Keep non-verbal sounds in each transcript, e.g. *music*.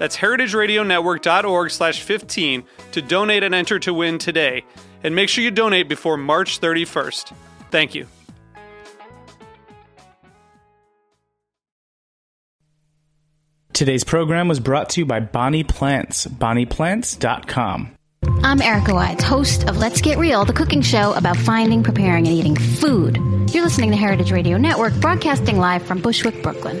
That's heritageradionetwork.org slash 15 to donate and enter to win today. And make sure you donate before March 31st. Thank you. Today's program was brought to you by Bonnie Plants, bonnieplants.com. I'm Erica Wides, host of Let's Get Real, the cooking show about finding, preparing, and eating food. You're listening to Heritage Radio Network, broadcasting live from Bushwick, Brooklyn.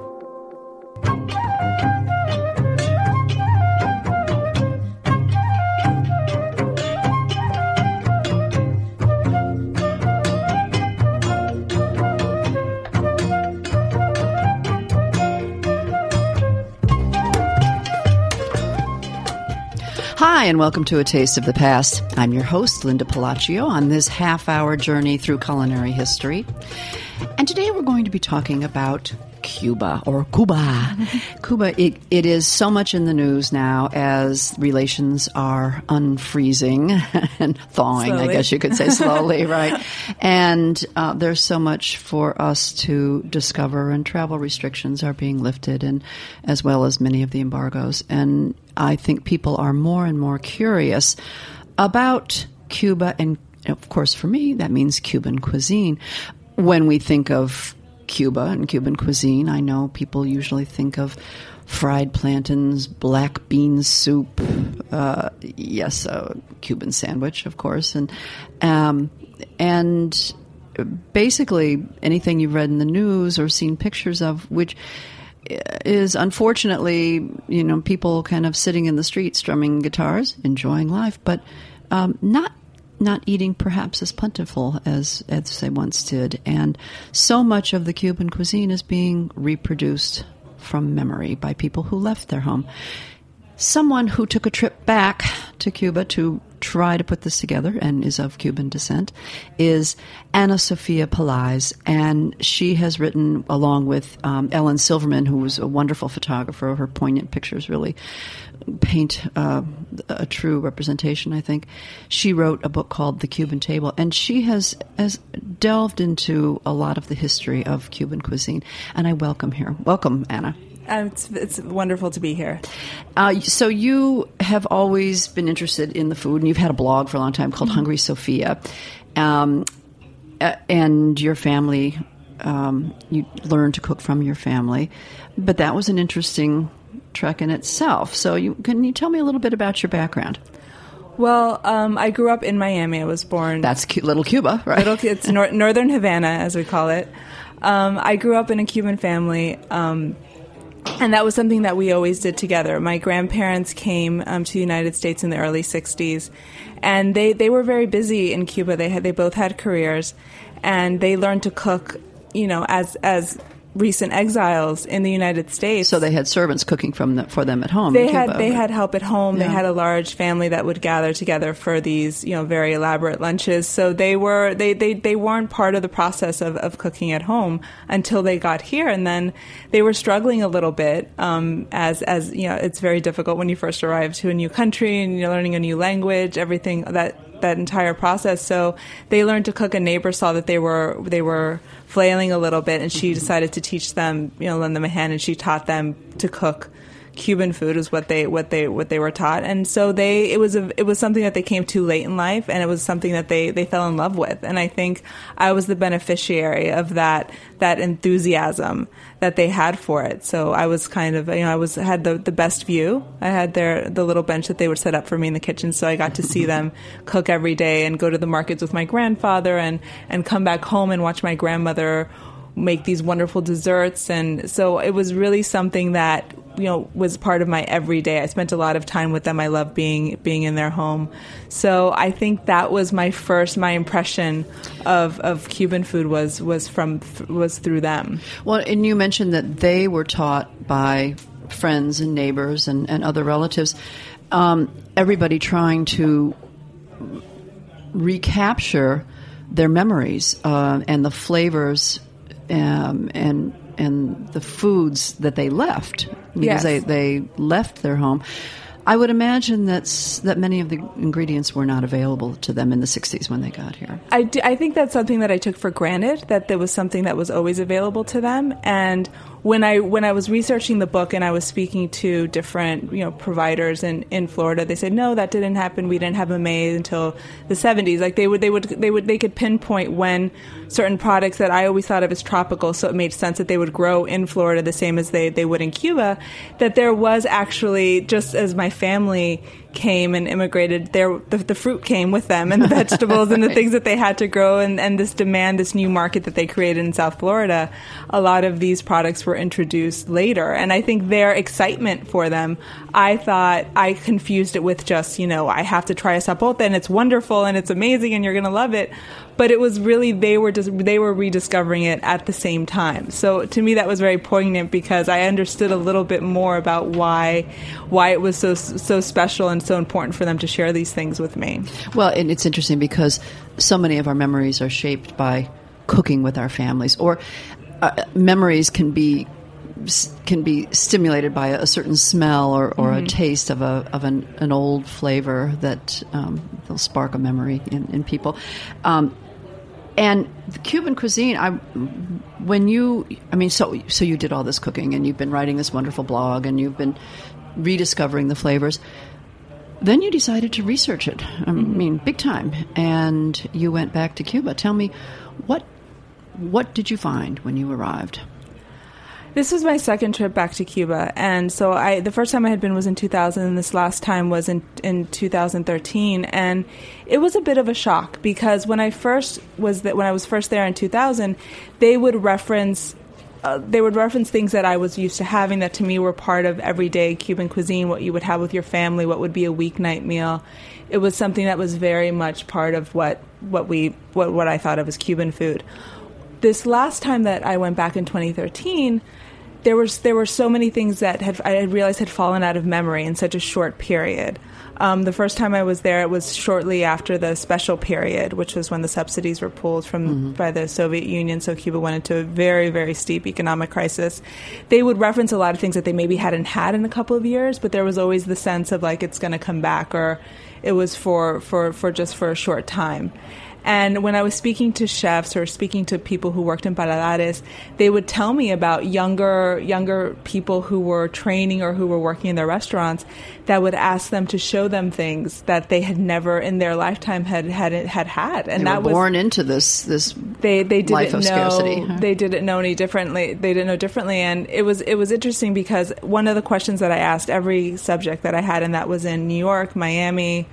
Hi, and welcome to A Taste of the Past. I'm your host, Linda Pelaccio, on this half hour journey through culinary history. And today we're going to be talking about Cuba or Cuba. *laughs* Cuba, it, it is so much in the news now as relations are unfreezing *laughs* and thawing, Slowly. I guess you could say slowly, *laughs* right? And uh, there's so much for us to discover, and travel restrictions are being lifted, and as well as many of the embargoes. And I think people are more and more curious about Cuba, and of course, for me, that means Cuban cuisine. When we think of Cuba and Cuban cuisine, I know people usually think of fried plantains, black bean soup, uh, yes, a Cuban sandwich, of course, and um, and basically anything you've read in the news or seen pictures of, which is unfortunately, you know, people kind of sitting in the street strumming guitars, enjoying life, but um, not not eating perhaps as plentiful as as they once did. And so much of the Cuban cuisine is being reproduced from memory by people who left their home. Someone who took a trip back to Cuba to try to put this together and is of Cuban descent is Ana Sofia Pelaez. And she has written, along with um, Ellen Silverman, who was a wonderful photographer, her poignant pictures really paint uh, a true representation, I think. She wrote a book called The Cuban Table, and she has, has delved into a lot of the history of Cuban cuisine. And I welcome her. Welcome, Anna. Um, it's, it's wonderful to be here. Uh, so you have always been interested in the food, and you've had a blog for a long time called Hungry Sofia, um, uh, and your family. Um, you learned to cook from your family, but that was an interesting trek in itself. So, you, can you tell me a little bit about your background? Well, um, I grew up in Miami. I was born. That's cu- little Cuba, right? Little, it's nor- *laughs* Northern Havana, as we call it. Um, I grew up in a Cuban family. Um, and that was something that we always did together. My grandparents came um, to the United States in the early '60s, and they, they were very busy in Cuba. They had they both had careers, and they learned to cook, you know, as as recent exiles in the United States. So they had servants cooking from the, for them at home. They had Cuba, they right? had help at home. They had a large family that would gather together for these you know very elaborate lunches. So they were they they, they weren't part of the process of, of cooking at home until they got here, and then they were struggling a little bit um, as as you know it's very difficult when you first arrive to a new country and you're learning a new language, everything that that entire process. So they learned to cook. A neighbor saw that they were they were flailing a little bit, and she mm-hmm. decided to teach them, you know, lend them a hand, and she taught them to cook Cuban food is what they what they what they were taught, and so they it was a it was something that they came to late in life, and it was something that they they fell in love with, and I think I was the beneficiary of that that enthusiasm that they had for it. So I was kind of you know I was had the the best view. I had their the little bench that they would set up for me in the kitchen, so I got to see them *laughs* cook every day and go to the markets with my grandfather and and come back home and watch my grandmother make these wonderful desserts. And so it was really something that you know was part of my everyday. I spent a lot of time with them. I love being being in their home. So i think that was my first my impression of of cuban food was was from was through them. Well and you mentioned that they were taught by friends and neighbors and, and other relatives. Um, everybody trying to recapture their memories uh, and the flavors um, and and the foods that they left because Yes. they, they left their home. I would imagine that's, that many of the ingredients were not available to them in the 60s when they got here. I, do, I think that's something that I took for granted that there was something that was always available to them. And when I when I was researching the book and I was speaking to different you know providers in, in Florida, they said no, that didn't happen. We didn't have a maize until the 70s. Like they would they would they would they could pinpoint when certain products that I always thought of as tropical, so it made sense that they would grow in Florida the same as they they would in Cuba. That there was actually just as my family came and immigrated, there the, the fruit came with them and the *laughs* vegetables and the things that they had to grow and, and this demand, this new market that they created in South Florida. A lot of these products were introduced later, and I think their excitement for them, I thought I confused it with just you know I have to try a sapote and it's wonderful and it's amazing and you're gonna love it, but it was really they were just they were rediscovering it at the same time. So to me that was very poignant because I understood a little bit more about why why it was so so special and so important for them to share these things with me. Well, and it's interesting because so many of our memories are shaped by cooking with our families, or uh, memories can be can be stimulated by a certain smell or, or a taste of a of an, an old flavor that um, will spark a memory in, in people. Um, and the Cuban cuisine, I when you, I mean, so so you did all this cooking, and you've been writing this wonderful blog, and you've been rediscovering the flavors. Then you decided to research it. I mm-hmm. mean, big time, and you went back to Cuba. Tell me, what what did you find when you arrived? This was my second trip back to Cuba, and so I the first time I had been was in 2000, and this last time was in in 2013, and it was a bit of a shock because when I first was that when I was first there in 2000, they would reference. Uh, they would reference things that I was used to having that to me were part of everyday Cuban cuisine, what you would have with your family, what would be a weeknight meal. It was something that was very much part of what, what we what, what I thought of as Cuban food this last time that I went back in 2013, there was there were so many things that had, I had realized had fallen out of memory in such a short period. Um, the first time I was there, it was shortly after the special period, which was when the subsidies were pulled from by the Soviet Union. So Cuba went into a very very steep economic crisis. They would reference a lot of things that they maybe hadn't had in a couple of years, but there was always the sense of like it's going to come back, or it was for for for just for a short time. And when I was speaking to chefs or speaking to people who worked in Paladares, they would tell me about younger younger people who were training or who were working in their restaurants that would ask them to show them things that they had never in their lifetime had had had had. And They that were was born into this this they they didn't life of know scarcity, huh? they didn't know any differently they didn't know differently and it was it was interesting because one of the questions that I asked every subject that I had and that was in New York Miami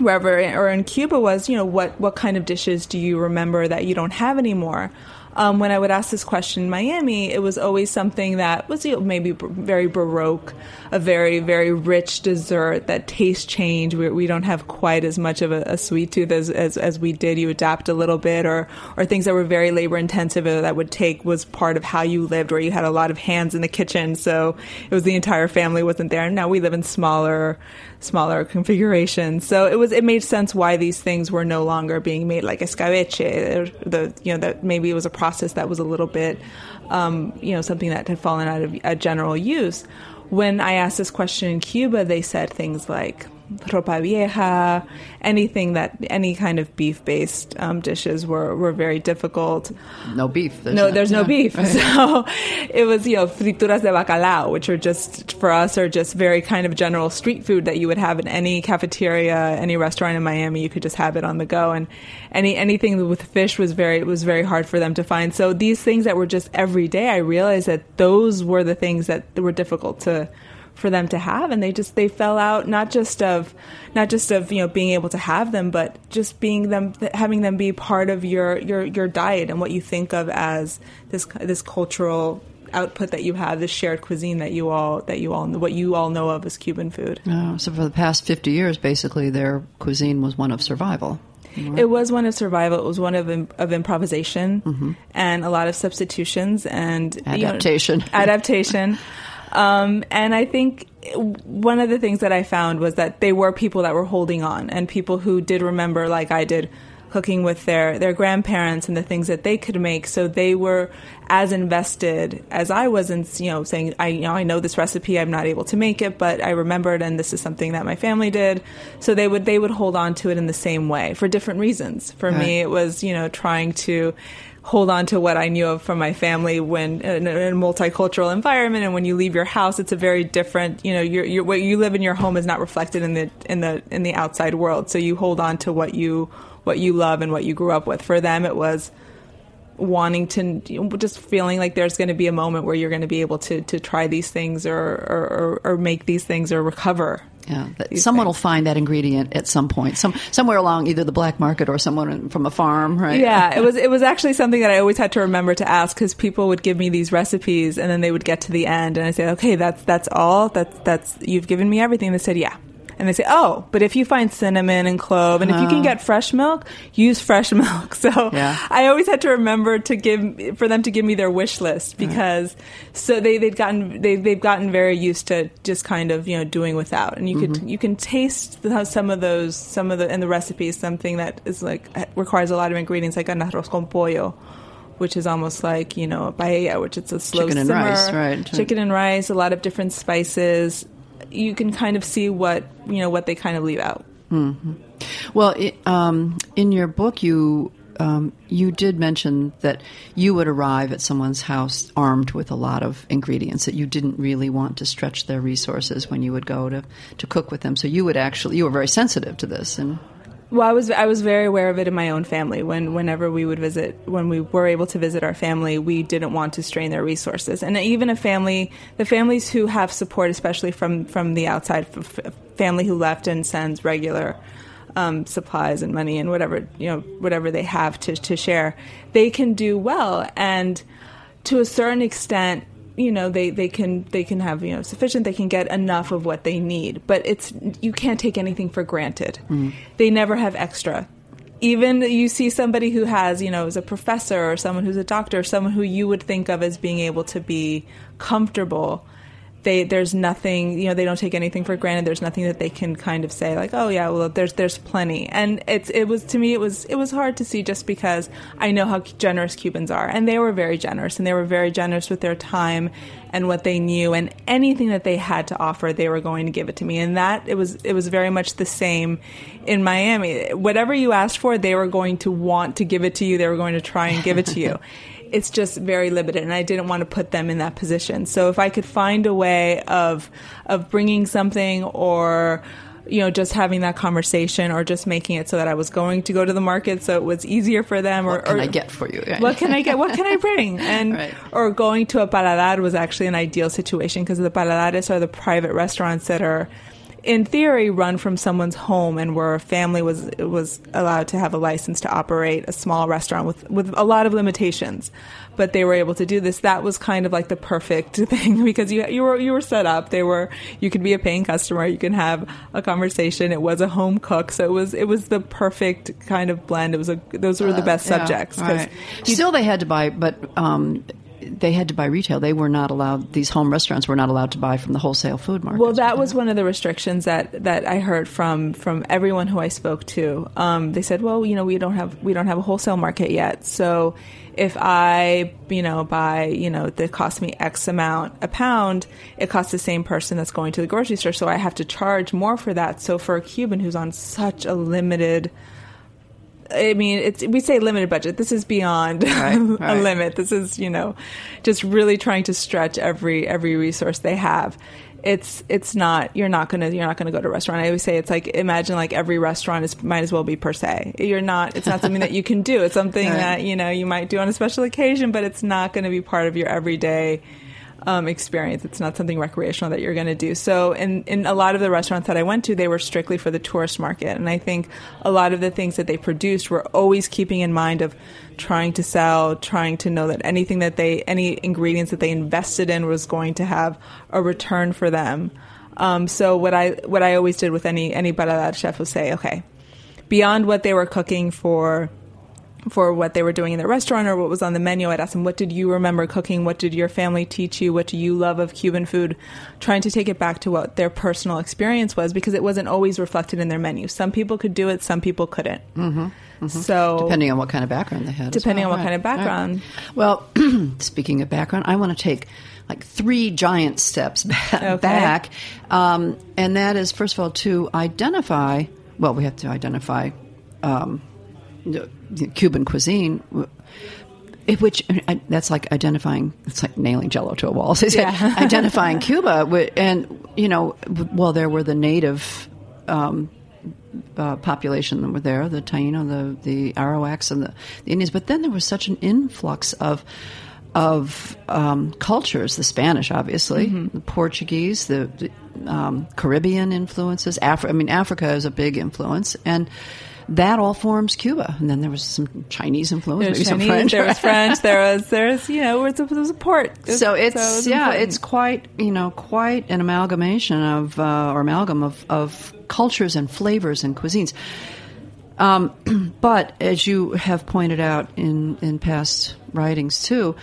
wherever or in Cuba was you know what what kind of dishes do you remember that you don't have anymore? Um, when I would ask this question in Miami, it was always something that was you know, maybe b- very baroque, a very very rich dessert that taste change. We, we don't have quite as much of a, a sweet tooth as, as as we did. You adapt a little bit, or or things that were very labor intensive that would take was part of how you lived, where you had a lot of hands in the kitchen, so it was the entire family wasn't there. Now we live in smaller smaller configurations. So it was it made sense why these things were no longer being made like escabeche. The you know that maybe it was a process that was a little bit um, you know something that had fallen out of uh, general use. When I asked this question in Cuba, they said things like ropa vieja, anything that any kind of beef based um, dishes were, were very difficult. No beef. no, not- there's no yeah. beef. Right. *laughs* So it was, you know, frituras de bacalao, which are just, for us, are just very kind of general street food that you would have in any cafeteria, any restaurant in Miami. You could just have it on the go. And any anything with fish was very, was very hard for them to find. So these things that were just every day, I realized that those were the things that were difficult to, for them to have and they just they fell out not just of not just of you know being able to have them but just being them having them be part of your your your diet and what you think of as this this cultural output that you have this shared cuisine that you all that you all what you all know of as Cuban food Uh, so for the past 50 years, basically, their cuisine was one of survival. It was one of survival. It was one of of improvisation and a lot of substitutions and you know, Adaptation. *laughs* Um, and I think one of the things that I found was that they were people that were holding on and people who did remember, like I did, cooking with their, their grandparents and the things that they could make. So they were as invested as I was in, you know, saying, I, you know, I know this recipe, I'm not able to make it, but I remembered and this is something that my family did. So they would, they would hold on to it in the same way for different reasons. For me, it was, you know, trying to hold on to what I knew of from my family when in a, in a multicultural environment and when you leave your house it's a very different you know your your what you live in your home is not reflected in the in the in the outside world. So you hold on to what you what you love and what you grew up with. For them it was wanting to just feeling like there's going to be a moment where you're going to be able to to try these things or or, or, or make these things or recover Yeah, someone will find that ingredient at some point, some somewhere along either the black market or someone from a farm, right? Yeah, *laughs* it was it was actually something that I always had to remember to ask because people would give me these recipes and then they would get to the end and I say, okay, that's that's all. That's that's you've given me everything. They said, yeah. And they say, oh, but if you find cinnamon and clove, and if you can uh-huh. get fresh milk, use fresh *laughs* milk. So Yeah. I always had to remember to give for them to give me their wish list uh-huh. because so they they'd gotten they they've gotten very used to just kind of you know doing without, and you could mm-hmm. you can taste the, some of those some of the in the recipes something that is like requires a lot of ingredients like an arroz con pollo. Which is almost like you know a paella, which it's a slow Chicken and simmer. rice, right. Chicken and rice, a lot of different spices. You can kind of see what you know what they kind of leave out. Well, i um, in your book, you um, you did mention that you would arrive at someone's house armed with a lot of ingredients that you didn't really want to stretch their resources when you would go to, to cook with them. So you would actually you were very sensitive to this, and Well, I was I was very aware of it in my own family. When whenever we would visit, when we were able to visit our family, we didn't want to strain their resources. And even a family, the families who have support, especially from from the outside, family who left and sends regular um, supplies and money and whatever you know whatever they have to to share, they can do well. And to a certain extent, you know they, they can they can have you know sufficient they can get enough of what they need. But it's you can't take anything for granted. Mm-hmm. They never have extra. Even you see somebody who has you know is a professor or someone who's a doctor someone who you would think of as being able to be comfortable they there's nothing you know they don't take anything for granted. There's nothing that they can kind of say like oh yeah well there's there's plenty. And it's it was to me it was it was hard to see just because I know how generous Cubans are. And they were very generous and they were very generous with their time and what they knew and anything that they had to offer they were going to give it to me. And that it was it was very much the same in Miami. Whatever you asked for they were going to want to give it to you. They were going to try and give it to you *laughs* it's just very limited and I didn't want to put them in that position. So if I could find a way of of bringing something or you know just having that conversation or just making it so that I was going to go to the market so it was easier for them or what can or, I get for you? what can I get? What can I bring? *laughs* And Right. or going to a paladar was actually an ideal situation because the paladares are the private restaurants that are, in theory, run from someone's home and where a family was was allowed to have a license to operate a small restaurant with with a lot of limitations, but they were able to do this. That was kind of like the perfect *laughs* thing because you you were you were set up. They were you could be a paying customer. You can have a conversation. It was a home cook, so it was it was the perfect kind of blend. It was a those were the best Yeah, subjects right. Still, they had to buy, but um, they had to buy retail. They were not allowed. These home restaurants were not allowed to buy from the wholesale food market. Well, that was one of the restrictions that, that I heard from, from everyone who I spoke to. Um, they said, "Well, you know, we don't have we don't have a wholesale market yet. So, if I, you know, buy, you know, that costs me X amount a pound, it costs the same person that's going to the grocery store. So I have to charge more for that. So for a Cuban who's on such a limited I mean, it's we say limited budget. This is beyond right, um, right. a limit. This is you know, just really trying to stretch every every resource they have. It's it's not you're not gonna you're not gonna go to a restaurant. I always say it's like imagine like every restaurant is might as well be per se. You're not. It's not something that you can do. It's something *laughs* right. that you know you might do on a special occasion, but it's not going to be part of your everyday um, experience. It's not something recreational that you're going to do. So, in, in a lot of the restaurants that I went to, they were strictly for the tourist market. And I think a lot of the things that they produced were always keeping in mind of trying to sell, trying to know that anything that they, any ingredients that they invested in was going to have a return for them. Um, so what I what I always did with any any Paladar chef was say, okay, beyond what they were cooking for for what they were doing in the restaurant or what was on the menu. I'd ask them, what did you remember cooking? What did your family teach you? What do you love of Cuban food? Trying to take it back to what their personal experience was because it wasn't always reflected in their menu. Some people could do it, some people couldn't. Mm-hmm. Mm-hmm. So depending on what kind of background they had. Depending well. on what right. kind of background. Right. Well, *clears throat* speaking of background, I want to take like three giant steps *laughs* back, okay. back um, and that is first of all to identify. Well, we have to identify. Um, Cuban cuisine, which that's like identifying. It's like nailing Jello to a wall. *laughs* so yeah. *laughs* identifying Cuba, and you know, well, there were the native. Um, uh, population that were there, the Taino, the the Arawaks, and the, the, Indians. But then there was such an influx of of um, cultures. The Spanish, obviously, mm-hmm. the Portuguese, the, the um, Caribbean influences. Afri- I mean, Africa is a big influence, and that all forms Cuba. And then there was some Chinese influence, maybe Chinese, some French. There was *laughs* French. There was there was you know there was a port. So it's so it yeah, important. it's quite you know quite an amalgamation of uh, or amalgam of of cultures and flavors and cuisines. Um, *clears throat* but as you have pointed out in in past writings too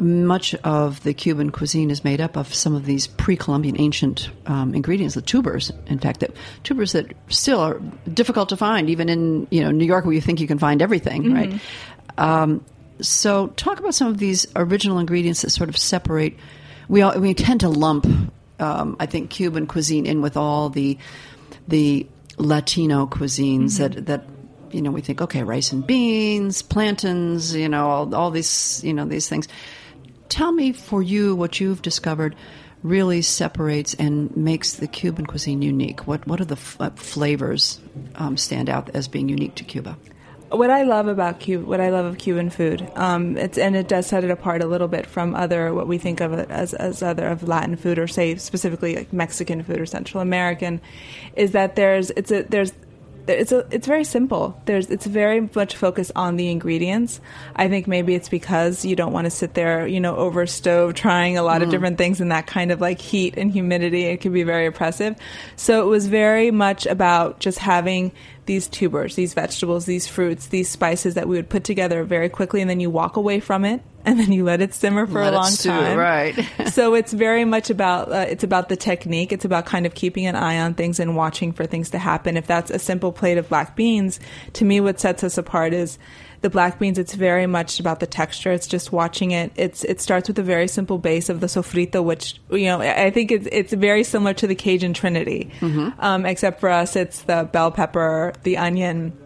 much of the Cuban cuisine is made up of some of these pre-Columbian ancient um, ingredients, the tubers. In fact, that tubers that still are difficult to find, even in you know New York, where you think you can find everything, mm-hmm. right? Um, so, talk about some of these original ingredients that sort of separate. We all, we tend to lump, um, I think, Cuban cuisine in with all the the Latino cuisines mm-hmm. that that you know we think okay rice and beans plantains you know all, all these you know these things Tell me for you what you've discovered really separates and makes the Cuban cuisine unique. What what are the f- uh, flavors um, stand out as being unique to Cuba? What I love about Cuba, what I love of Cuban food, um, it's and it does set it apart a little bit from other what we think of as as other of Latin food or say specifically like Mexican food or Central American, is that there's it's a there's it's a, it's very simple. There's it's very much focused on the ingredients. I think maybe it's because you don't want to sit there, you know, over stove trying a lot mm. of different things in that kind of like heat and humidity. It can be very oppressive. So it was very much about just having these tubers, these vegetables, these fruits, these spices that we would put together very quickly, and then you walk away from it, *laughs* and then you let it simmer for let a long stew, time. Right. *laughs* so it's very much about uh, it's about the technique. It's about kind of keeping an eye on things and watching for things to happen. If that's a simple plate of black beans, to me, what sets us apart is the black beans, it's very much about the texture. It's just watching it. It's it starts with a very simple base of the sofrito, which you know I think it's it's very similar to the Cajun Trinity, mm-hmm. um, except for us, it's the bell pepper, the onion,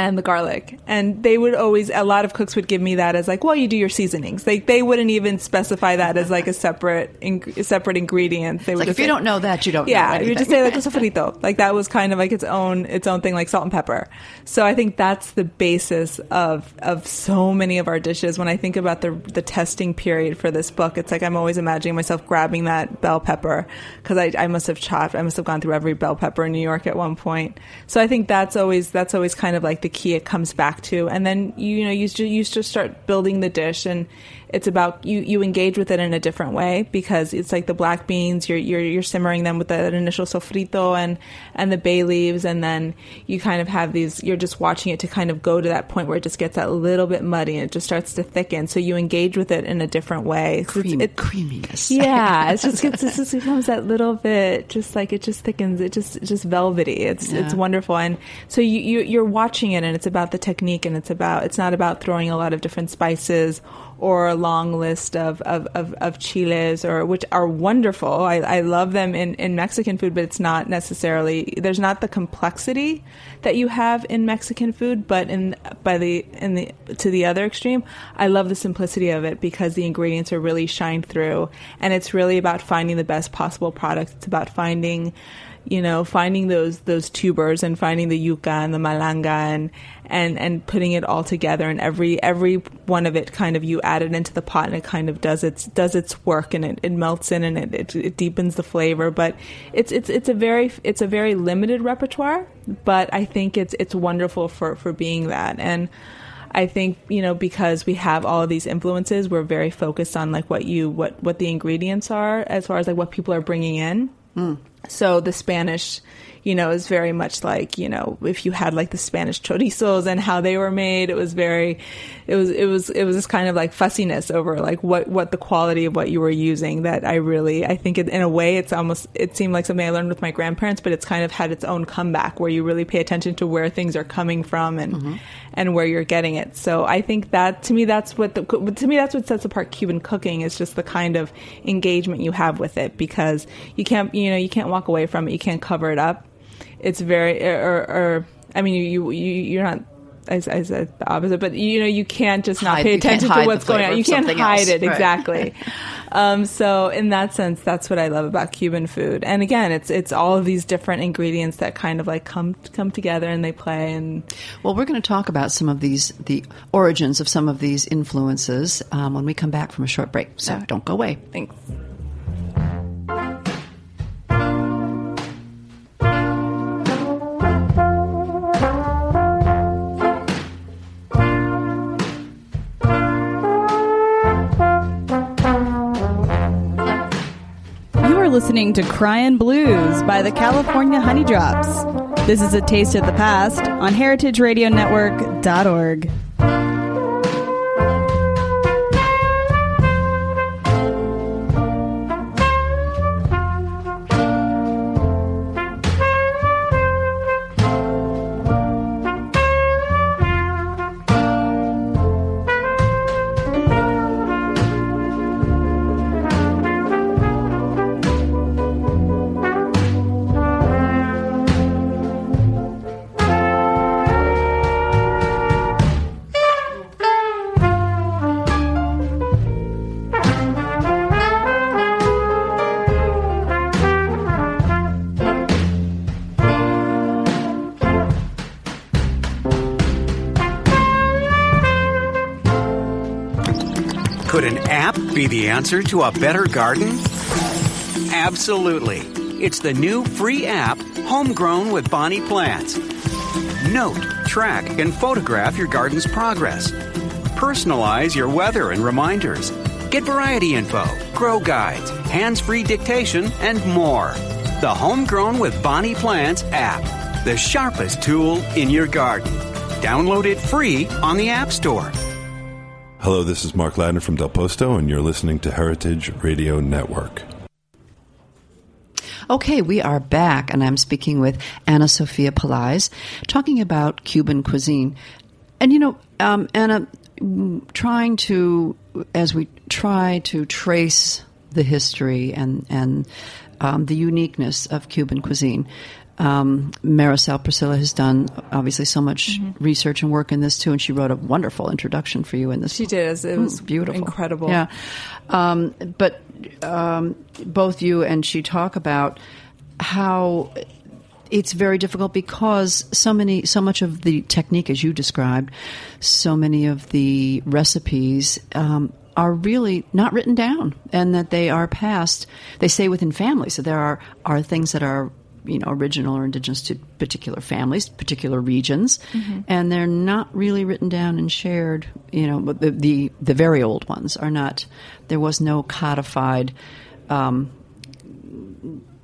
and the garlic. And they would always, a lot of cooks would give me that as like, well, you do your seasonings. Like they wouldn't even specify that as like a separate, in, separate ingredient. They would like if you don't know that, you don't. Yeah, you just say like a sofrito. like that was kind of like its own, its own thing, like salt and pepper. So I think that's the basis of of so many of our dishes. When I think about the the testing period for this book, it's like I'm always imagining myself grabbing that bell pepper because I, I must have chopped, I must have gone through every bell pepper in New York at one point. So I think that's always that's always kind of like the key it comes back to. And then you know you just, you just start building the dish and it's about you you engage with it in a different way because it's like the black beans you're you're you're simmering them with that initial sofrito and and the bay leaves. And then you kind of have these you're just watching it to kind of go to that point where it just gets that little bit muddy and it just starts to thicken. So you engage with it in a different way. Cream, it, creaminess. *laughs* Yeah it just gets *laughs* it just becomes that little bit just like it just thickens it just just velvety. It's yeah. it's wonderful. And so you, you you're watching it and it's about the technique and it's about it's not about throwing a lot of different spices or a long list of, of, of, of chiles or which are wonderful. I, I love them in, in Mexican food, but it's not necessarily there's not the complexity that you have in Mexican food, but in by the in the to the other extreme, I love the simplicity of it because the ingredients are really shined through and it's really about finding the best possible product. It's about finding you know, finding those those tubers and finding the yuca and the malanga and and and putting it all together and every every one of it kind of you add it into the pot and it kind of does its does its work and it, it melts in and it, it, it deepens the flavor. But it's it's it's a very it's a very limited repertoire, but I think it's it's wonderful for for being that and. I think you know because we have all of these influences, we're very focused on like what you what what the ingredients are as far as like what people are bringing in. Mm. So the Spanish, you know, is very much like, you know, if you had like the Spanish chorizos and how they were made, it was very, it was, it was, it was this kind of like fussiness over like what, what the quality of what you were using that I really, I think it, in a way it's almost, it seemed like something I learned with my grandparents, but it's kind of had its own comeback where you really pay attention to where things are coming from and, mm-hmm. and where you're getting it. So I think that to me, that's what the, to me, that's what sets apart Cuban cooking is just the kind of engagement you have with it because you can't, you know, you can't walk away from it. You can't cover it up. It's very, or, or I mean, you, you, you're not I, I, said the opposite, but you know, you can't just not hide, pay attention to what's going on. You can't hide else. it right. exactly. *laughs* um, so, in that sense, that's what I love about Cuban food. And again, it's it's all of these different ingredients that kind of like come come together and they play. And well, we're going to talk about some of these the origins of some of these influences um, when we come back from a short break. So, don't go away. Thanks. Listening to Cryin' Blues by the California Honeydrops. This is a taste of the past on heritageradionetwork.org. be the answer to a better garden? Absolutely. It's the new free app, Homegrown with Bonnie Plants. Note, track, and photograph your garden's progress. Personalize your weather and reminders. Get variety info, grow guides, hands free dictation, and more. The Homegrown with Bonnie Plants app, the sharpest tool in your garden. Download it free on the App Store. Hello, this is Mark Ladner from Del Posto, and you're listening to Heritage Radio Network. Okay, we are back, and I'm speaking with Ana Sofia Pelaez, talking about Cuban cuisine. And you know, um, Ana, trying to, as we try to trace the history and and um, the uniqueness of Cuban cuisine, um, Maricel Presilla has done obviously so much mm-hmm. research and work in this too, and she wrote a wonderful introduction for you in this. She did. It was mm, beautiful, incredible. Yeah, um, but um, both you and she talk about how it's very difficult because so many, so much of the technique, as you described, so many of the recipes um, are really not written down, and that they are passed. They say within families. So there are are things that are you know original or indigenous to particular families, particular regions, and they're not really written down and shared. You know, but the the, the very old ones are not. There was no codified. Um,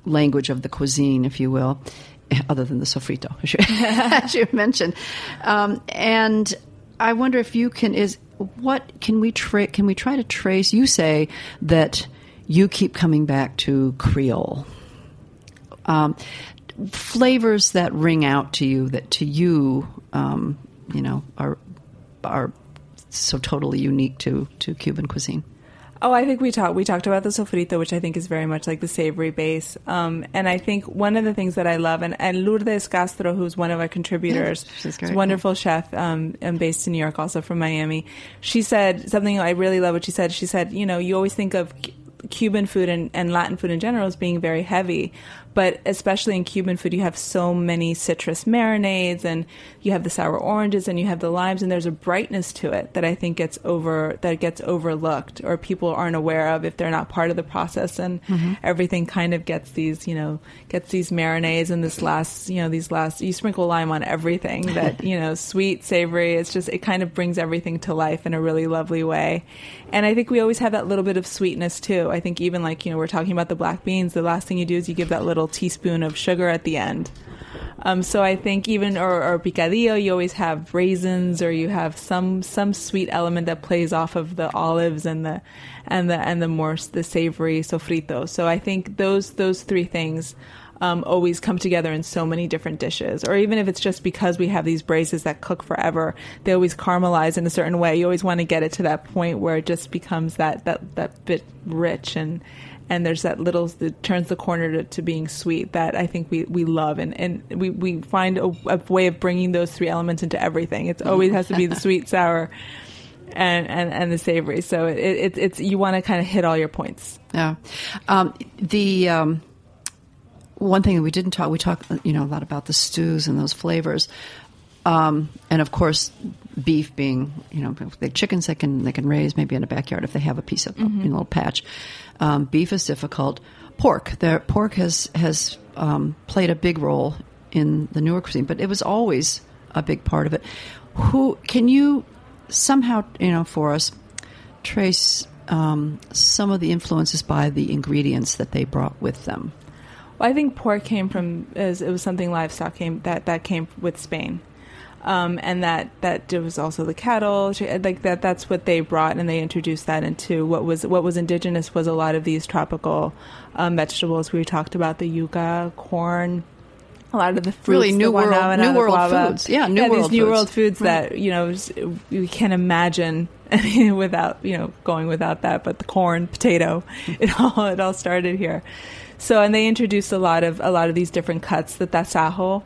language of the cuisine, if you will, *laughs* other than the sofrito, as you, *laughs* as you mentioned. Um, and I wonder if you can is what can we tra- can we try to trace? You say that you keep coming back to Creole. Um, flavors that ring out to you that to you um, you know are are so totally unique to to Cuban cuisine. Oh, I think we talked we talked about the sofrito, which I think is very much like the savory base. Um, and I think one of the things that I love, and, and Lourdes Castro, who's one of our contributors, she's she's a wonderful chef, um, and based in New York, also from Miami. She said something I really love. What she said, she said, you know, you always think of C- Cuban food and, and Latin food in general as being very heavy, but especially in Cuban food, you have so many citrus marinades, and you have the sour oranges, and you have the limes, and there's a brightness to it that I think gets over that gets overlooked, or people aren't aware of if they're not part of the process, and mm-hmm. everything kind of gets these, you know, gets these marinades and this last, you know, these last you sprinkle lime on everything *laughs* that you know, sweet, savory. It's just it kind of brings everything to life in a really lovely way, and I think we always have that little bit of sweetness too. I think even like you know we're talking about the black beans, the last thing you do is you give that little teaspoon of sugar at the end. Um, so I think even or, or picadillo, you always have raisins, or you have some some sweet element that plays off of the olives and the and the and the more the savory sofrito. So I think those those three things um, always come together in so many different dishes. Or even if it's just because we have these braises that cook forever, they always caramelize in a certain way. You always want to get it to that point where it just becomes that that that bit rich and and there's that little that turns the corner to, to being sweet that I think we, we love and, and we, we find a, a way of bringing those three elements into everything. It always has to be the *laughs* sweet, sour, and, and, and the savory. So it, it, it's you want to kind of hit all your points. Yeah. Um, the um, one thing that we didn't talk, we talk, you know, a lot about the stews and those flavors, um, and of course, beef being, you know, the chickens they can they can raise maybe in a backyard if they have a piece of you know, a little patch. Um, beef is difficult. Pork, the pork has has um, played a big role in the newer cuisine, but it was always a big part of it. Who can you somehow, you know, for us trace um, some of the influences by the ingredients that they brought with them? Well, I think pork came from as it was something livestock came that that came with Spain. Um, and that that it was also the cattle like that that's what they brought and they introduced that into what was what was indigenous was a lot of these tropical um, vegetables we talked about the yuca corn a lot of the fruits, Really new world- new world guava. foods. Yeah, new these world new foods. world foods that you know we can imagine *laughs* without you know going without that. But the corn, potato, *laughs* it all it all started here. So and they introduced a lot of a lot of these different cuts. The tasajo,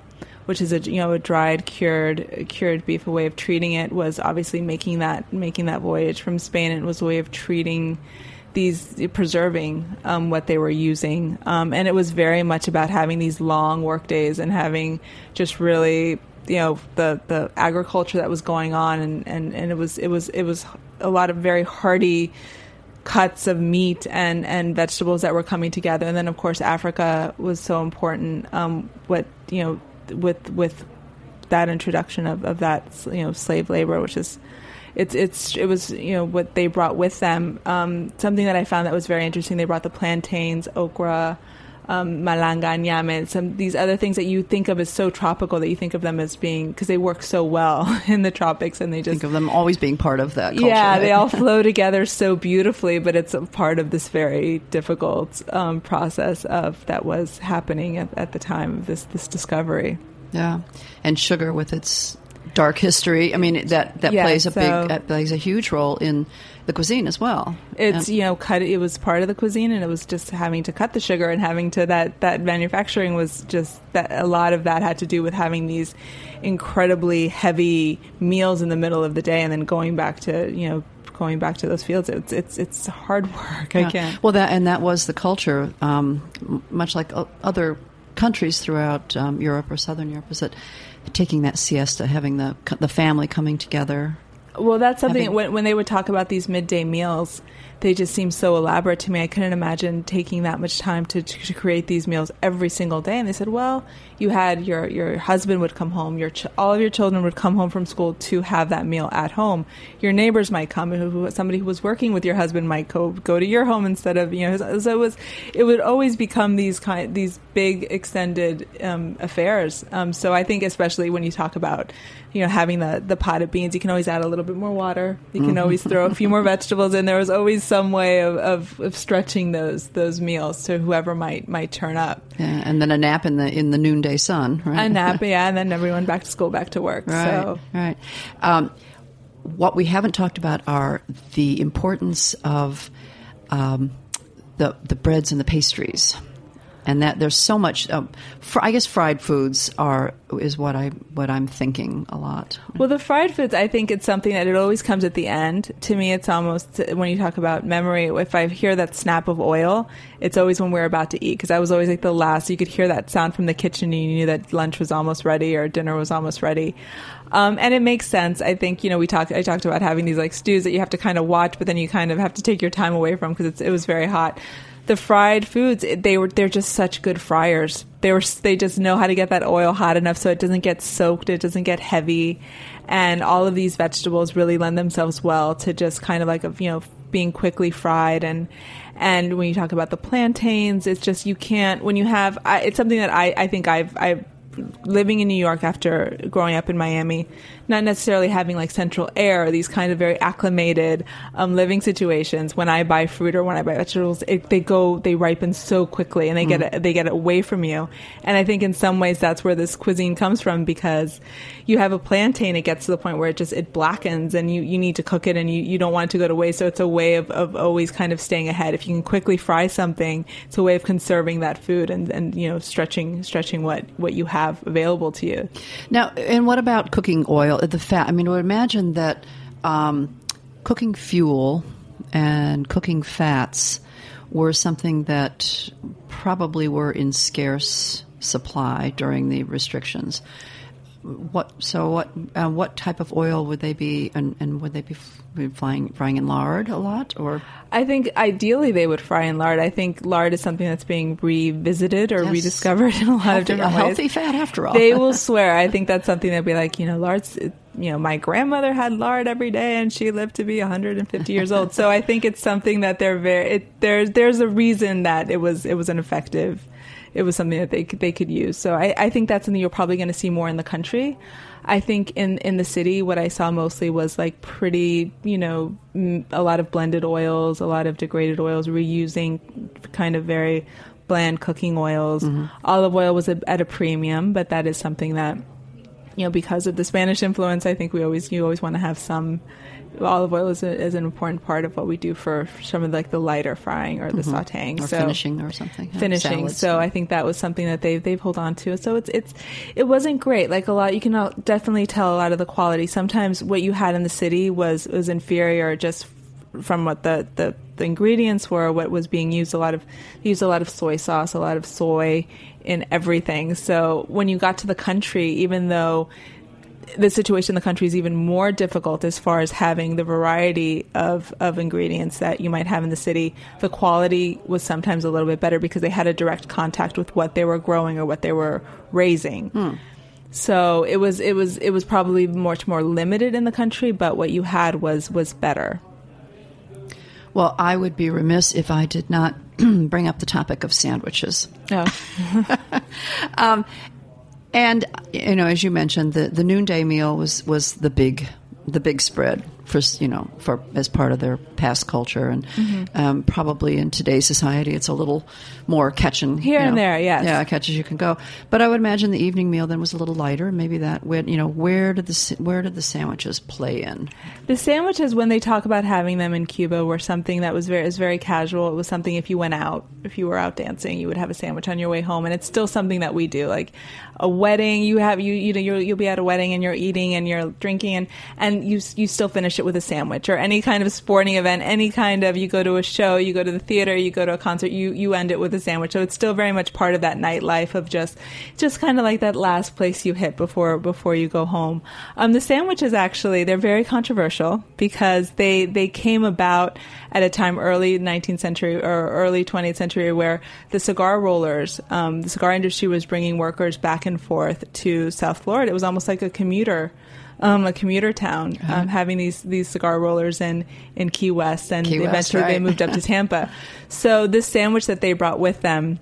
which is a you know a dried cured cured beef, a way of treating it was obviously making that making that voyage from Spain. It was a way of treating these preserving um, what they were using, um, and it was very much about having these long work days and having just really you know the the agriculture that was going on, and, and, and it was it was it was a lot of very hearty cuts of meat and and vegetables that were coming together, and then of course Africa was so important. Um, what you know with with that introduction of, of that you know slave labor, which is it's it's it was you know what they brought with them. Um, something that I found that was very interesting. They brought the plantains, okra, um, malanga, ñame, some these other things that you think of as so tropical that you think of them as being because they work so well *laughs* in the tropics and they just Think of them always being part of that culture. yeah, right? they all flow *laughs* together so beautifully, but it's a part of this very difficult um, process of that was happening at, at the time of this this discovery. Yeah, and sugar with its dark history. I mean, that that Yeah, plays a so- big that plays a huge role in the cuisine as well. It's And- you know cut. It was part of the cuisine, and it was just having to cut the sugar and having to that that manufacturing was just that a lot of that had to do with having these incredibly heavy meals in the middle of the day, and then going back to you know going back to those fields. It's it's it's hard work. I Yeah. can't. Well, that and that was the culture, um, much like other countries throughout um, Europe or Southern Europe, is that taking that siesta, having the the family coming together. Well, that's something Having- when, when they would talk about these midday meals, they just seem so elaborate to me. I couldn't imagine taking that much time to, to create these meals every single day. And they said, well, you had your, your husband would come home, your ch- all of your children would come home from school to have that meal at home. Your neighbors might come, who, somebody who was working with your husband might go, go to your home instead of, you know, so it was, it would always become these kind, these big extended um, affairs. Um, so I think especially when you talk about, you know, having the, the pot of beans, you can always add a little bit more water. You can always throw a few more *laughs* vegetables in. There was always some way of, of, of stretching those those meals to whoever might might turn up. Yeah, and then a nap in the in the noonday sun, right? A nap, *laughs* yeah, and then everyone back to school, back to work. Right, So right. Um, what we haven't talked about are the importance of um, the the breads and the pastries, and that there's so much. Um, fr- I guess fried foods are is what I what I'm thinking a lot. Well, the fried foods, I think it's something that it always comes at the end. To me, it's almost when you talk about memory. If I hear that snap of oil, it's always when we're about to eat because I was always like the last. You could hear that sound from the kitchen, and you knew that lunch was almost ready or dinner was almost ready. Um, and it makes sense. I think you know we talked. I talked about having these like stews that you have to kind of watch, but then you kind of have to take your time away from because it was very hot. The fried foods, they were they're just such good fryers. They were they just know how to get that oil hot enough so it doesn't get soaked, it doesn't get heavy, and all of these vegetables really lend themselves well to just kind of like a you know being quickly fried and and when you talk about the plantains, it's just you can't when you have I, it's something that I I think I've I've living in New York after growing up in Miami, not necessarily having like central air, these kind of very acclimated um, living situations. When I buy fruit or when I buy vegetables, it, they go, they ripen so quickly, and they get it, they get away from you. And I think in some ways that's where this cuisine comes from because you have a plantain, it gets to the point where it just it blackens, and you you need to cook it, and you, you don't want it to go to waste. So it's a way of, of always kind of staying ahead. If you can quickly fry something, it's a way of conserving that food and, and you know stretching stretching what what you have available to you. Now, and what about cooking oil? The fat. I mean, I would imagine that um, cooking fuel and cooking fats were something that probably were in scarce supply during the restrictions. What? So, what? Uh, what type of oil would they be? And, and would they be frying frying in lard a lot, or I think ideally they would fry in lard. I think lard is something that's being revisited or Yes. rediscovered in a lot of Healthy- different a ways. healthy fat after all? They will *laughs* swear. I think that's something that'd be like, you know, lard's. You know, my grandmother had lard every day, and she lived to be 150 years old. So I think it's something that they're very. It, there's there's a reason that it was it was an effective. It was something that they could, they could use. So I, I think that's something you're probably going to see more in the country. I think in in the city, what I saw mostly was like pretty, you know, a lot of blended oils, a lot of degraded oils, reusing kind of very bland cooking oils. Mm-hmm. Olive oil was a, at a premium, but that is something that you know because of the Spanish influence, I think we always you always want to have some. Olive oil is, a, is an important part of what we do for some of like the lighter frying or the mm-hmm. sautéing or so finishing or something? Finishing. salads. So I think that was something that they they've hold on to. So it's it's it wasn't great. Like a lot, you can definitely tell a lot of the quality. Sometimes what you had in the city was was inferior just from what the the, the ingredients were. What was being used a lot of they used a lot of soy sauce, a lot of soy in everything. So when you got to the country, even though the situation in the country is even more difficult as far as having the variety of, of ingredients that you might have in the city. The quality was sometimes a little bit better because they had a direct contact with what they were growing or what they were raising. Hmm. So it was it was it was probably much more limited in the country, but what you had was was better. Well, I would be remiss if I did not *clears throat* bring up the topic of sandwiches. Oh. *laughs* *laughs* Um, And you know, as you mentioned, the, the noonday meal was, was the big the big spread for you know for as part of their past culture, and Mm-hmm. um, probably in today's society, it's a little more catching Here you and there, yes. yeah, catch as you can go. But I would imagine the evening meal then was a little lighter. and Maybe that went you know where did the where did the sandwiches play in? The sandwiches, when they talk about having them in Cuba, were something that was very, was very casual. It was something if you went out, if you were out dancing, you would have a sandwich on your way home, and it's still something that we do. Like a wedding, you have you you know you'll, you'll be at a wedding and you're eating and you're drinking and and you you still finish it with a sandwich or any kind of sporting event, any kind of you go to a show, you go to the theater, you go to a concert, you you end it with a sandwich. So it's still very much part of that nightlife of just just kind of like that last place you hit before before you go home. Um, the sandwiches actually they're very controversial because they they came about at a time early 19th century or early 20th century where the cigar rollers, um, the cigar industry was bringing workers back and forth to South Florida. It was almost like a commuter um, a commuter town, um, having these these cigar rollers in in Key West, and Key West, eventually they moved up to *laughs* Tampa. so this sandwich that they brought with them.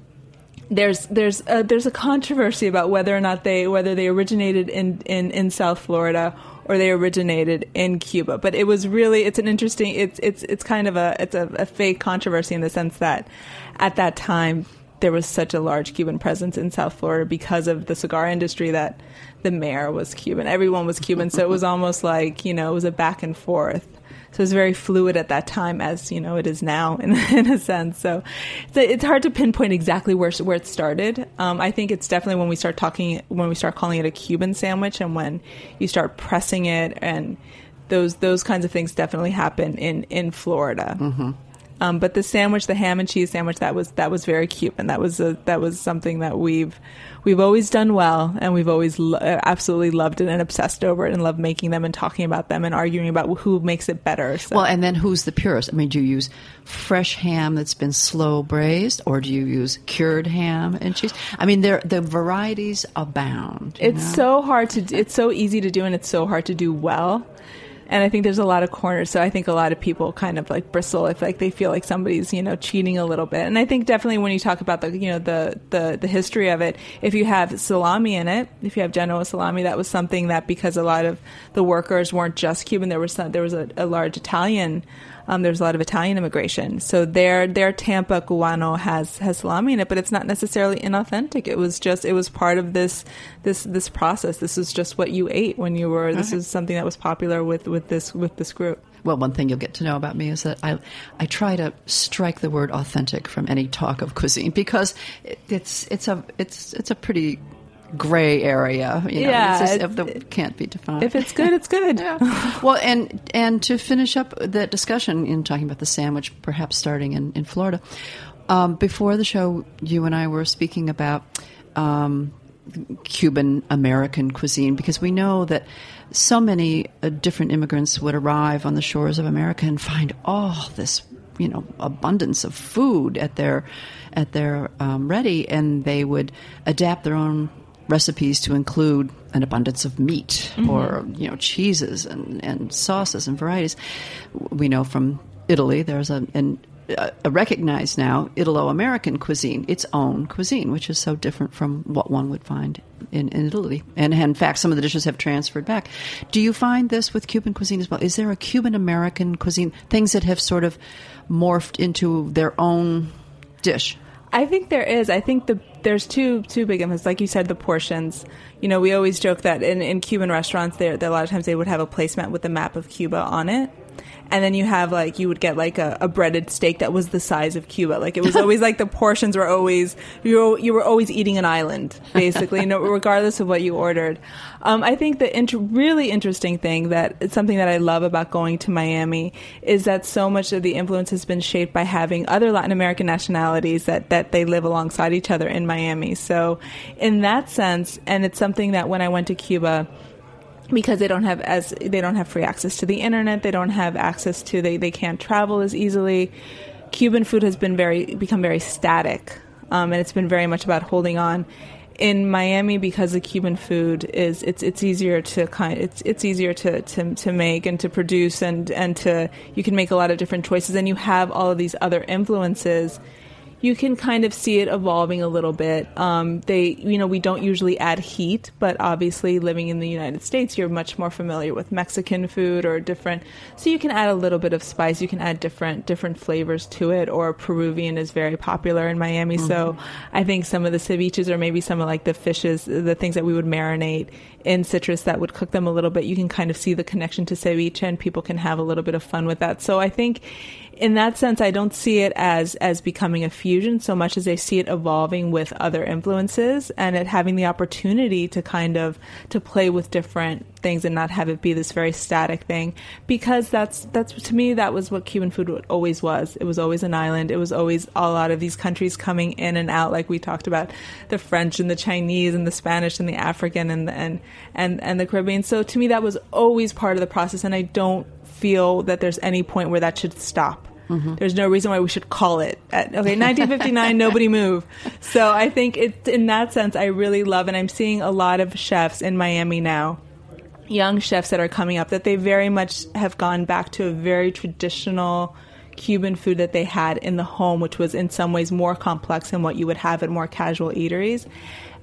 There's there's a, there's a controversy about whether or not they whether they originated in, in, in South Florida or they originated in Cuba. But it was really it's an interesting it's it's it's kind of a it's a, a fake controversy in the sense that at that time there was such a large Cuban presence in South Florida because of the cigar industry that the mayor was Cuban. Everyone was Cuban, so it was almost like you know it was a back and forth. So it was very fluid at that time, as you know it is now, *laughs* in, in a sense. So it's, it's hard to pinpoint exactly where where it started. Um, I think it's definitely when we start talking, when we start calling it a Cuban sandwich, and when you start pressing it, and those those kinds of things definitely happen in in Florida. Um, but the sandwich, the ham and cheese sandwich, that was that was very Cuban. That was a, that was something that we've we've always done well, and we've always lo- uh, absolutely loved it and obsessed over it, and loved making them and talking about them and arguing about who makes it better. So. Well, and then who's the purist? I mean, do you use fresh ham that's been slow braised, or do you use cured ham and cheese? I mean, there the varieties abound. it's know? so hard to it's so easy to do and it's so hard to do well and i think there's a lot of corners so i think a lot of people kind of like bristle if like they feel like somebody's you know cheating a little bit. And i think definitely when you talk about the you know the the, the history of it if you have salami in it if you have genoa salami that was something that because a lot of the workers weren't just cuban there was some, there was a, a large italian um, there's a lot of Italian immigration, so their their Tampa Guano has has salami in it, but it's not necessarily inauthentic. It was just it was part of this this this process. This is just what you ate when you were. This is something that was popular with with this with this group. Well, one thing you'll get to know about me is that I, I try to strike the word authentic from any talk of cuisine because it, it's it's a it's it's a pretty gray area. You know, Yeah, it's just, it's- it can't be defined. If it's good, it's good. *laughs* well, and and to finish up that discussion in talking about the sandwich, perhaps starting in in Florida. Um, before the show, you and I were speaking about um, Cuban American cuisine because we know that so many uh, different immigrants would arrive on the shores of America and find all this you know abundance of food at their at their um, ready, and they would adapt their own recipes to include an abundance of meat mm-hmm. or you know cheeses and, and sauces and varieties. We know from Italy there's a an, a recognized now Italo-American cuisine, its own cuisine, which is so different from what one would find in, in Italy. And in fact, some of the dishes have transferred back. Do you find this with Cuban cuisine as well? Is there a Cuban American cuisine, things that have sort of morphed into their own dish? I think there is. I think the there's two two big emphases. Like you said, the portions. You know, we always joke that in, in Cuban restaurants, there- a lot of times they would have a placemat with a map of Cuba on it. And then you have like you would get like a, a breaded steak that was the size of Cuba. Like it was always like the portions were always you were, you were always eating an island basically, no, regardless of what you ordered. Um, I think the really interesting thing that it's something that I love about going to Miami is that so much of the influence has been shaped by having other Latin American nationalities that that they live alongside each other in Miami. So in that sense, and it's something that when I went to Cuba because they don't have as they don't have free access to the internet. They don't have access to they, they can't travel as easily. Cuban food has been very become very static um, and it's been very much about holding on. In Miami because the Cuban food is it's it's easier to kind it's it's easier to, to to make and to produce and and to you can make a lot of different choices. And you have all of these other influences you can kind of see it evolving a little bit. Um, they, you know, we don't usually add heat, but obviously living in the United States, you're much more familiar with Mexican food or different. So you can add a little bit of spice. You can add different different flavors to it. Or Peruvian is very popular in Miami, so I think some of the ceviches or maybe some of like the fishes, the things that we would marinate in citrus that would cook them a little bit. You can kind of see the connection to ceviche, and people can have a little bit of fun with that. So I think in that sense, I don't see it as as becoming a so much as I see it evolving with other influences and it having the opportunity to kind of to play with different things and not have it be this very static thing. Because that's that's to me that was what Cuban food always was. It was always an island. It was always a lot of these countries coming in and out, like we talked about the French and the Chinese and the Spanish and the African and the, and and and the Caribbean. So to me, that was always part of the process, and I don't feel that there's any point where that should stop. Mm-hmm. There's no reason why we should call it. At, okay, 1959, *laughs* nobody move. So I think it, in that sense, I really love, and I'm seeing a lot of chefs in Miami now, young chefs that are coming up, that they very much have gone back to a very traditional Cuban food that they had in the home, which was in some ways more complex than what you would have at more casual eateries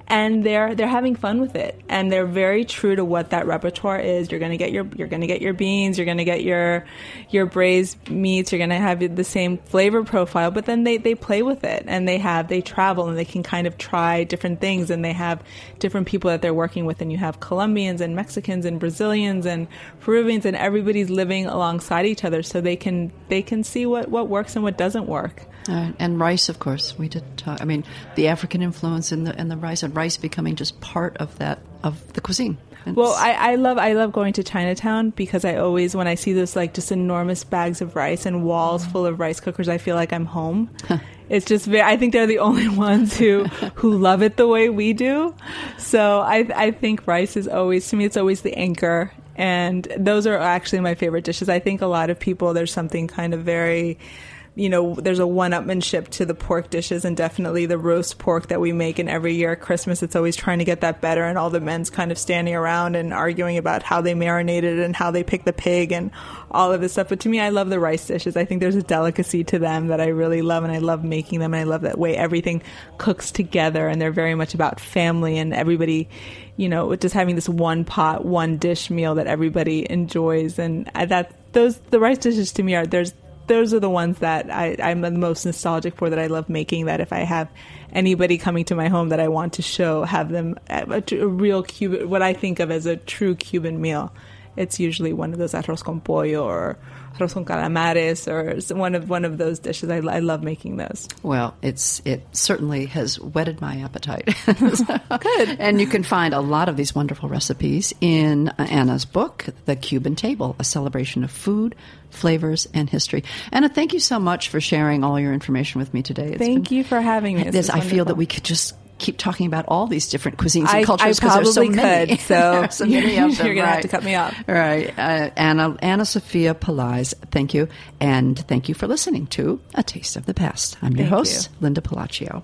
and they're they're having fun with it. And they're very true to what that repertoire is. You're going to get your you're going to get your beans you're going to get your your braised meats you're going to have the same flavor profile. But then they they play with it and they have they travel and they can kind of try different things. And they have different people that they're working with. And you have Colombians and Mexicans and Brazilians and Peruvians and everybody's living alongside each other. So they can they can see what what works and what doesn't work. Uh, and rice, of course, we did talk. I mean, the African influence in the in the rice, and rice becoming just part of that of the cuisine. It's well, I, I love I love going to Chinatown because I always when I see those like just enormous bags of rice and walls mm. full of rice cookers, I feel like I'm home. *laughs* it's just very, I think they're the *laughs* only ones who *laughs* who love it the way we do. So I I think rice is always to me it's always the anchor and those are actually my favorite dishes. I think a lot of people there's something kind of very you know, there's a one-upmanship to the pork dishes, and definitely the roast pork that we make. And every year at Christmas, it's always trying to get that better, and all the men's kind of standing around and arguing about how they marinated and how they picked the pig and all of this stuff. But to me, I love the rice dishes. I think there's a delicacy to them that I really love, and I love making them, and I love that way everything cooks together, and they're very much about family and everybody you know, just having this one pot, one dish meal that everybody enjoys, and that those the rice dishes to me are there's those are the ones that I, I'm the most nostalgic for that I love making. That if I have anybody coming to my home that I want to show, have them a, a real Cuban, what I think of as a true Cuban meal. It's usually one of those arroz con pollo or arroz con calamares or one of one of those dishes. I, I love making those. Well, it's it certainly has whetted my appetite. *laughs* Good, and you can find a lot of these wonderful recipes in Ana's book, The Cuban Table: A Celebration of Food, Flavors, and History. Ana, thank you so much for sharing all your information with me today. It's thank been, you for having me. This, I feel that we could just keep talking about all these different cuisines and cultures because there's so could, many. *laughs* So, so many of *laughs* them. You're going right. to have to cut me off. Right. Uh, Ana, Ana Sofia Pelaez, thank you. And thank you for listening to A Taste of the Past. I'm your thank host, you. Linda Pelaccio.